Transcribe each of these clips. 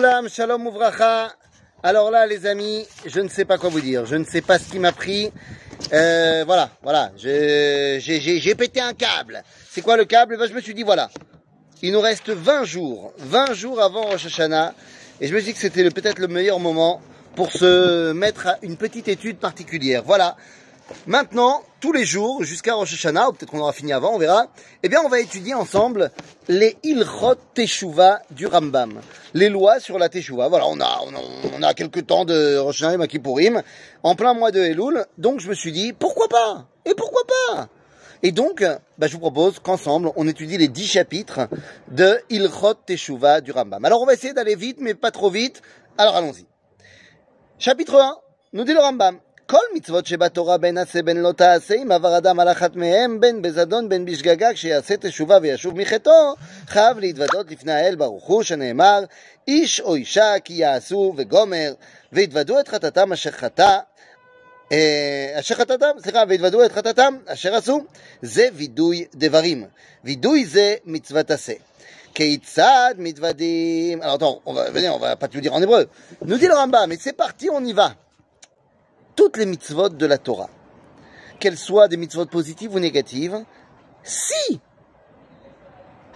Koulam, Shalom Ouvracha. Alors là, les amis, je ne sais pas quoi vous dire. Je ne sais pas ce qui m'a pris. Euh, voilà, voilà. J'ai pété un câble. C'est quoi le câble? Ben, Je me suis dit, voilà. Il nous reste 20 jours. 20 jours avant Rosh Hashanah. Et je me suis dit que c'était peut-être le meilleur moment pour se mettre à une petite étude particulière. Voilà. Maintenant, tous les jours, jusqu'à Rosh Hashanah, ou peut-être qu'on aura fini avant, on verra, eh bien, on va étudier ensemble les Ilchot Teshuvah du Rambam. Les lois sur la Teshuvah. Voilà, on a, on a, on a quelques temps de Rosh Hashanah et Makipurim, en plein mois de Elul. Donc, je me suis dit, pourquoi pas? Et pourquoi pas? Et donc, bah, je vous propose qu'ensemble, on étudie les dix chapitres de Ilchot Teshuvah du Rambam. Alors, on va essayer d'aller vite, mais pas trop vite. Alors, allons-y. chapitre 1, nous dit le Rambam. כל מצוות שבתורה בין עשה בין לא תעשה, אם עבר אדם על אחת מהם, בין בזדון בין בשגגה, כשיעשה תשובה וישוב מחטאו, חייב להתוודות לפני האל ברוך הוא, שנאמר, איש או אישה כי יעשו וגומר, והתוודו את חטאתם אשר חטא, אה, אשר חטאתם, סליחה, והתוודו את חטאתם אשר עשו, זה וידוי דברים. וידוי זה מצוות עשה. Nous dit le Rambam, mais c'est parti, on y va. Toutes les mitzvot de la Torah, qu'elles soient des mitzvot positives ou négatives, si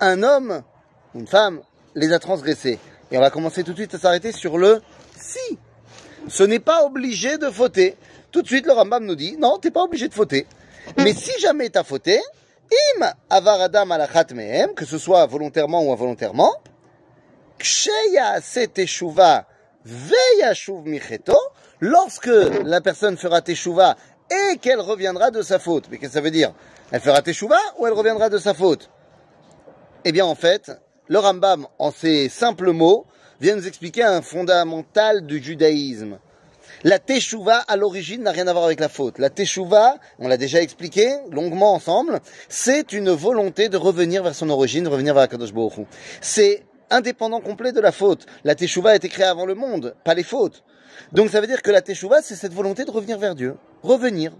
un homme ou une femme les a transgressées, et on va commencer tout de suite à s'arrêter sur le si. Ce n'est pas obligé de fauter. Tout de suite, le Rambam nous dit, non, t'es pas obligé de fauter. Mais si jamais t'as fauté, im avar adam alachat mehem, que ce soit volontairement ou involontairement, ksheya teshuva veyashuv micheto, lorsque la personne fera teshuva et qu'elle reviendra de sa faute. Mais qu'est-ce que ça veut dire? Elle fera teshuva ou elle reviendra de sa faute? Eh bien, en fait, le Rambam, en ces simples mots, vient nous expliquer un fondamental du judaïsme. La teshuva, à l'origine, n'a rien à voir avec la faute. La teshuva, on l'a déjà expliqué longuement ensemble, c'est une volonté de revenir vers son origine, de revenir vers Akadosh Baruch. C'est indépendant complet de la faute. La teshuva a été créée avant le monde, pas les fautes. Donc ça veut dire que la teshuva, c'est cette volonté de revenir vers Dieu. Revenir.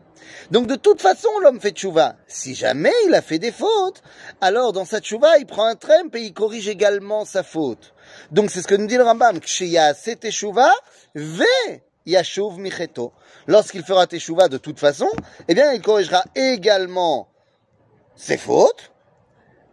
Donc de toute façon, l'homme fait teshuva. Si jamais il a fait des fautes, alors dans sa teshuva, il prend un trempe et il corrige également sa faute. Donc c'est ce que nous dit le Rambam. Teshuva, ve yashuv micheto. Lorsqu'il fera teshuva de toute façon, eh bien il corrigera également ses fautes.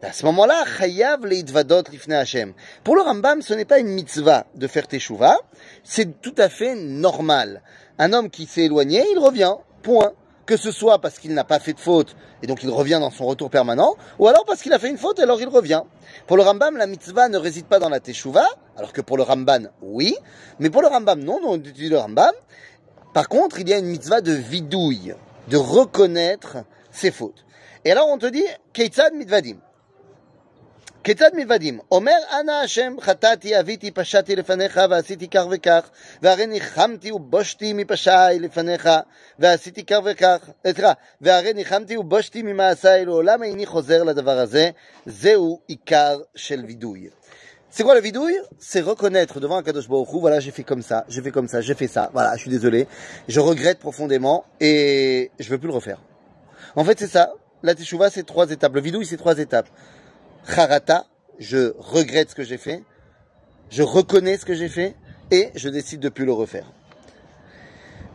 À ce moment-là, chayav leidvadot lifnei Hashem. Pour le Rambam, ce n'est pas une mitzvah de faire teshuva, c'est tout à fait normal. Un homme qui s'est éloigné, il revient, point. Que ce soit parce qu'il n'a pas fait de faute, et donc il revient dans son retour permanent, ou alors parce qu'il a fait une faute, et alors il revient. Pour le Rambam, la mitzvah ne réside pas dans la teshuva, alors que pour le Ramban, oui, mais pour le Rambam, non, non, on dit le Rambam. Par contre, il y a une mitzvah de vidouille, de reconnaître ses fautes. Et alors on te dit, Keitzad mitvadim. כיצד מתוודים? אומר אנא השם חטאתי אביתי פשעתי לפניך ועשיתי כך וכך והרי ניחמתי ובושתי מפשעי לפניך ועשיתי כך וכך סליחה והרי ניחמתי ובושתי ממעשיי לעולם איני חוזר לדבר הזה זהו עיקר של וידוי. C'est quoi le vidouille C'est reconnaître devant un Kadosh Baruch Hu, voilà j'ai fait comme ça, j'ai fait comme ça, j'ai fait ça, voilà je suis désolé, je regrette profondément et je veux plus le refaire. En fait c'est ça, la teshuva c'est trois étapes, le vidouille c'est trois étapes. Harata, je regrette ce que j'ai fait, je reconnais ce que j'ai fait et je décide de plus le refaire.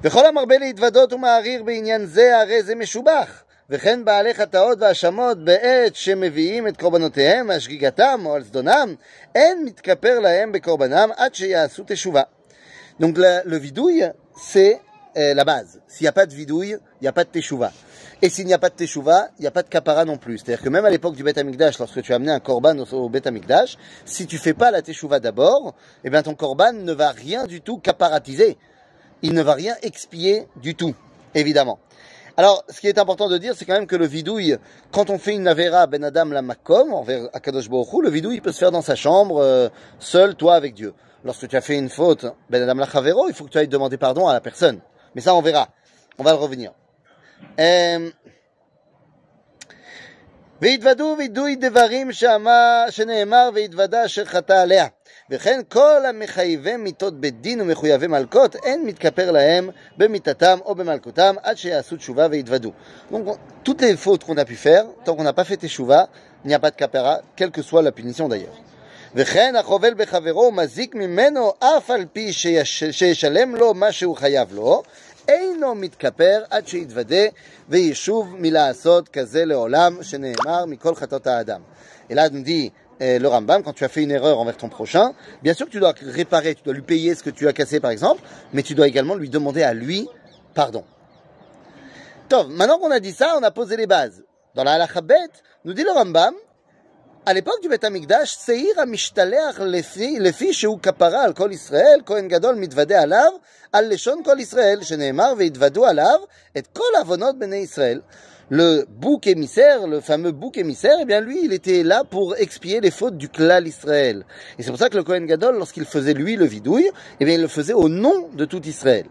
וכל המרבה להתוודות ומערער בעניין זה, הרי זה משובח. וכן בעלי חטאות והאשמות בעת שמביאים את קורבנותיהם מהשגיגתם או על זדונם, אין מתכפר להם בקורבנם עד שיעשו תשובה. Donc la- le vidouille, c'est la base. S'il n'y a pas de vidouille, il n'y a pas de teshuva. Et s'il n'y a pas de teshuva, il n'y a pas de kapara non plus. C'est-à-dire que même à l'époque du Bet Amikdash, lorsque tu as amené un korban au, Bet Amikdash, si tu fais pas la teshuva d'abord, eh bien ton korban ne va rien du tout kaparatiser. Il ne va rien expier du tout, évidemment. Alors, ce qui est important de dire, c'est quand même que le vidouille, quand on fait une avera ben adam la makom envers Akadosh Baruch le vidouille il peut se faire dans sa chambre, euh, seul, toi avec Dieu. Lorsque tu as fait une faute, ben adam la chavero, il faut que tu ailles demander pardon à la personne. Mais ça, on verra. On va le revenir. Euh, והתוודו וידוי דברים שאמר, שנאמר והתוודה אשר חטא עליה. וכן כל המחייבי מיתות בדין ומחויבי מלקות, אין מתכפר להם במיתתם או במלקותם עד שיעשו תשובה ויתוודו. Donc, on- toutes les fautes qu'on a pu faire, tant qu'on n'a pas fait teshuva, il n'y a pas de kapara, quelle que soit la punition d'ailleurs. וכן החובל בחברו ומזיק ממנו אף על פי שישלם לו מה שהוא חייב לו, אינו מתכפר עד שיתוודה וישוב מלעשות כזה לעולם שנאמר מכל חטאות האדם. אלעד dit euh, le Rambam, quand tu as fait une erreur envers ton prochain, bien sûr que tu dois réparer, tu dois lui payer ce que tu as cassé par exemple, mais tu dois également lui demander à lui pardon. Tov, maintenant qu'on a dit ça, on a posé les bases. Dans la halakha nous dit le Rambam, à l'époque du Beth Amikdash, Seir Amishtaler Lefi, Lefi Sheu Kapara al Kol Israël, Kohen Gadol Mitvade Alav, al Leshon Kol Israël, Sheneemar Veitvadu Alav, et Kol Avonot Bene Israël. Le bouc émissaire, le fameux bouc émissaire, eh bien lui, il était là pour expier les fautes du clan Israël. Et c'est pour ça que le Kohen Gadol, lorsqu'il faisait lui le vidouille, eh bien il le faisait au nom de tout Israël.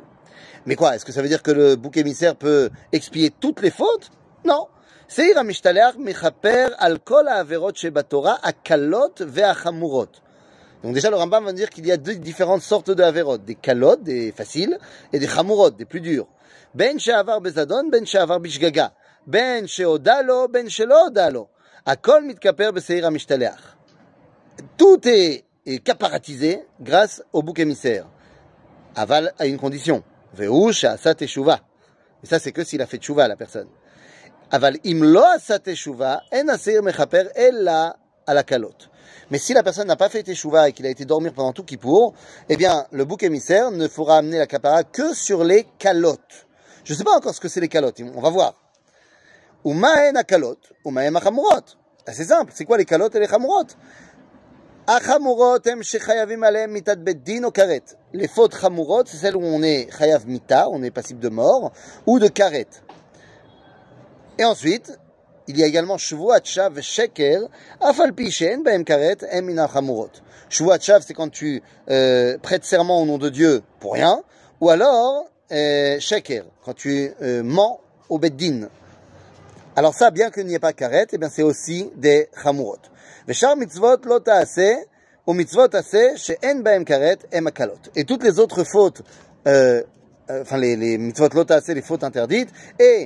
Mais quoi, est-ce que ça veut dire que le bouc émissaire peut expier toutes les fautes? Non Seir המשתלח מכפר על כל העבירות שבתורה, הקלות והחמורות. Donc déjà, le Rambam va dire qu'il y a deux différentes sortes de averot, des kalot, des faciles, et des chamurot, des plus durs. Ben she'avar bezadon, ben she'avar bishgaga. Ben she'oda lo, ben she'lo oda lo. Akol mitkaper beseir המשתלח. Tout est, est caparatisé grâce au bouc émissaire. Aval à une condition. Ve'u she'asat teshuva. Et ça, c'est que s'il a fait teshuva, la personne. Mais si la personne n'a pas fait teshuva et qu'il a été dormir pendant tout Kippour, eh bien, le bouc émissaire ne fera amener la capara que sur les calottes. Je ne sais pas encore ce que c'est les calottes, on va voir. Umaen a calotte, umaen a chamurot. C'est simple, c'est quoi les calottes et les chamurot. Les fautes chamurot, c'est celles où on est chayav mita, on est passible de mort, ou de karet. Et ensuite, il y a également Shavuot Shav Sheker, Afal Pishen, Baem Karet, Emina Chamurot. Shavuot Shav, c'est quand tu euh, prêtes serment au nom de Dieu pour rien, ou alors euh, quand tu euh, mens au Beddin. Alors ça, bien qu'il n'y ait pas Karet, eh bien c'est aussi des Chamurot. Veshar mitzvot lo ta'aseh, ou mitzvot aseh, she'en baem karet, em akalot. Et toutes les autres fautes, euh, enfin les, mitzvot lo ta'aseh, les fautes interdites, et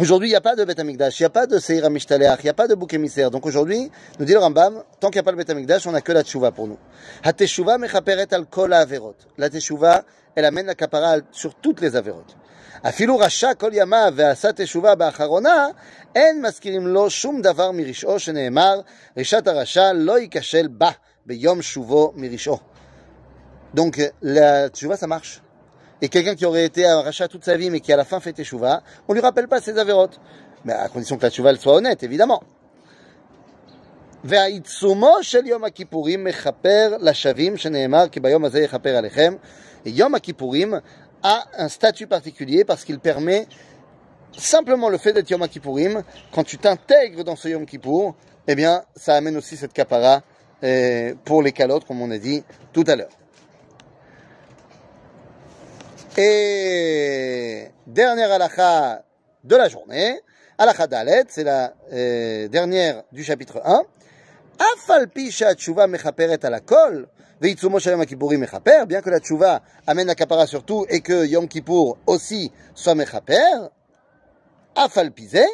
Aujourd'hui, il n'y a pas de Beth Amikdash, il n'y a pas de Seir HaMishtaleach, il n'y a pas de bouc émissaire. Donc aujourd'hui, nous dit le Rambam, tant qu'il n'y a pas le Beth Amikdash, on n'a que la Teshuva pour nous. Ha Teshuva mechaperet al kol averot. La Teshuva, elle amène la kapara sur toutes les averot. אפילו רשע כל ימיו ועשה תשובה באחרונה, אין מזכירים לו שום דבר מרשעו שנאמר, רשעת הרשע לא ייכשל בה ביום שובו מרשעו. Donc la teshuva ça marche. Et quelqu'un qui aurait été un rachat toute sa vie mais qui à la fin fait teshuva, on lui rappelle pas ses avérotes. Mais à condition que la teshuva soit honnête, évidemment. והעיצומו של יום הכיפורים מכפר לשבים שנאמר כי ביום הזה יכפר עליכם. יום הכיפורים a un statut particulier parce qu'il permet simplement le fait d'être Yom Kippourim, quand tu t'intègres dans ce Yom Kippour, eh bien, ça amène aussi cette kapara euh, pour les calottes, comme on a dit tout à l'heure. Et dernière halakha de la journée, halakha Dalet, c'est la euh, dernière du chapitre 1. Afalpi tshuva mechaperet à la kol, bien que la tchouva amène la kapara surtout et que Yom Kippour aussi soit mechaper, afalpize,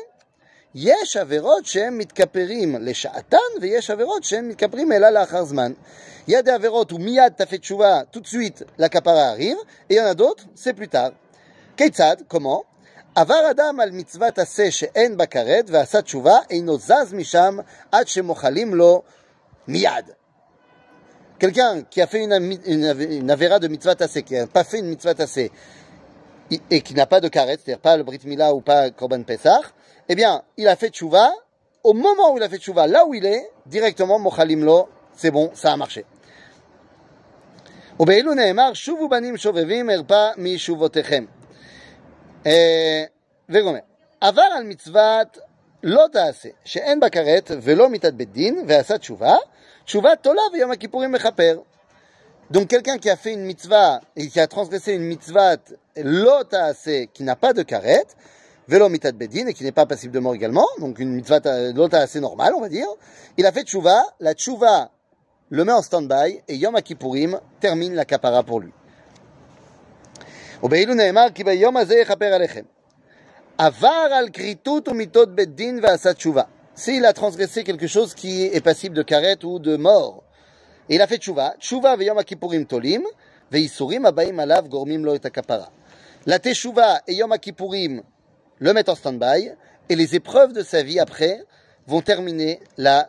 yesh averot shem mitkaperim לשעתן ויש עבירות שהם מתכפרים אלא לאחר זמן. Il y a des averot où miyad t'as fait tchouva, tout de suite la kapara arrive, et il y en a d'autres, c'est plus tard. כיצד, comment עבר אדם על מצוות עשה שאין בה כרת ועשה תשובה, אינו זז משם עד שמוחלים לו מיד. Quelqu'un qui a fait une, une, avéra de mitzvah tassé, qui n'a pas fait une mitzvah tassé, et qui n'a pas de karet, c'est-à-dire pas le brit mila ou pas korban pesach, eh bien, il a fait tchouva, au moment où il a fait tchouva, là où il est, directement, mochalim lo, c'est bon, ça a marché. ובאילו נאמר, שובו בנים שובבים ארפה משובותיכם. וגומר, עבר על מצוות לא תעשה, שאין בה כרת ולא מיתת בית דין, ועשה תשובה, Tshuva Tolav Yom Kippourim Mechaper. Donc quelqu'un qui a fait une mitzvah et qui a transgressé une mitzvah lota qui n'a pas de karet, velo mitat bedin, et qui n'est pas passible de mort également, donc une mitzvah l'autre assez normale, on va dire. Il a fait tchouva, la tchouva le met en stand-by, et Yom Kippourim termine la kapara pour lui. ובאילו נאמר כי ביום הזה יכפר עליכם. עבר על כריתות ומיתות בית דין ועשה תשובה. S'il a transgressé quelque chose qui est passible de karet ou de mort, et il a fait tchouva, tchouva veyom kippurim tolim, veisurim abaim alav gormim lo et akapara. La teshuva et yom kippurim le mettent en stand-by, et les épreuves de sa vie après vont terminer la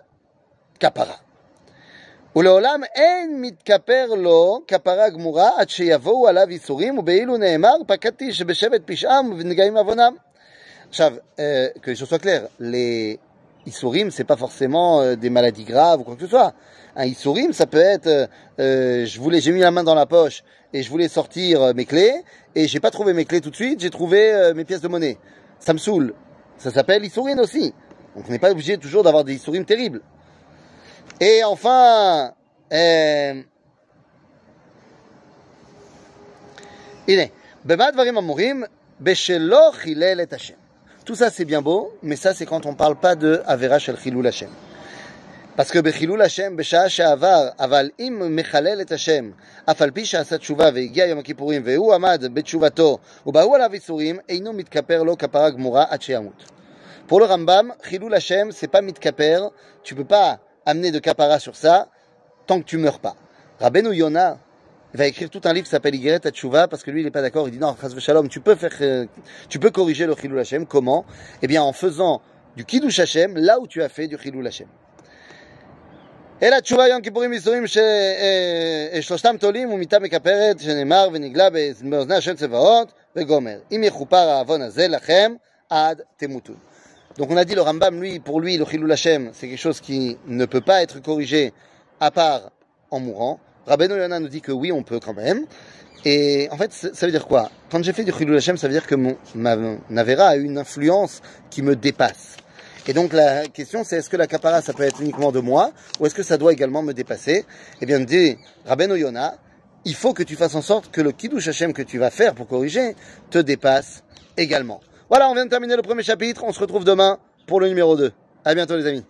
kapara. ולעולם אין מתכפר לו כפרה גמורה עד שיבואו עליו ייסורים, ובאילו נאמר, פקדתי שבשבט פשעם ובנגעים עוונם. עכשיו, euh, que les choses soient claires, les Issourim, c'est pas forcément euh, des maladies graves ou quoi que ce soit. Un Issourim, ça peut être, euh, euh, je voulais, j'ai mis la main dans la poche et je voulais sortir euh, mes clés et j'ai pas trouvé mes clés tout de suite, j'ai trouvé euh, mes pièces de monnaie. Ça me saoule. Ça s'appelle Issourim aussi. Donc on n'est pas obligé toujours d'avoir des Issourim terribles. Et enfin, euh, הנה, במה הדברים אמורים? בשלא חילל את השם. Tout ça, c'est bien beau, mais ça, c'est quand on ne parle pas de Avera Shel Chilul Hashem. Parce que Bechilul Hashem, Besha'a She'avar, Aval Im Mechalel et Hashem, Afal Pi She'asa Ve'igia Yom Kippourim, Ve'u Amad Betshuvato, Uba'u Alav Isurim, Einu Mitkaper Lo Kapara Gmura Hacheyamut. Pour le Rambam, Chilul Hashem, c'est pas Mitkaper, tu peux pas amener de Kapara sur ça tant que tu meurs pas. Rabbeinu Yonah, il va écrire tout un livre qui s'appelle Igeret Tchouva parce que lui, il n'est pas d'accord. Il dit non, Chas Shalom, tu peux faire, euh, tu peux corriger le Chilul Hashem. Comment? Eh bien, en faisant du Kiddush Hashem là où tu as fait du Chilul Hashem. Et la Tchouva Yom Kippourim Yisurim Shloshtam Tolim Umita Mekaperet Shenemar Venigla Bezmeozna Hashem Tsevaot Vegomer Im Yechoupar Avon Azel Lachem Ad Temutun. Donc on a dit le Rambam, lui, pour lui, le Chilul Hashem, c'est quelque chose qui ne peut pas être corrigé à part en mourant. Rabbeinu Yonah nous dit que oui, on peut quand même. Et en fait, ça veut dire quoi? Quand j'ai fait du Chilul Hashem, ça veut dire que mon, ma Navera a une influence qui me dépasse. Et donc la question c'est est-ce que la capara ça peut être uniquement de moi ou est-ce que ça doit également me dépasser? Eh bien dit Rabbeinu Yonah, il faut que tu fasses en sorte que le Kiddush Hashem que tu vas faire pour corriger te dépasse également. Voilà, on vient de terminer le premier chapitre, on se retrouve demain pour le numéro 2. À bientôt les amis.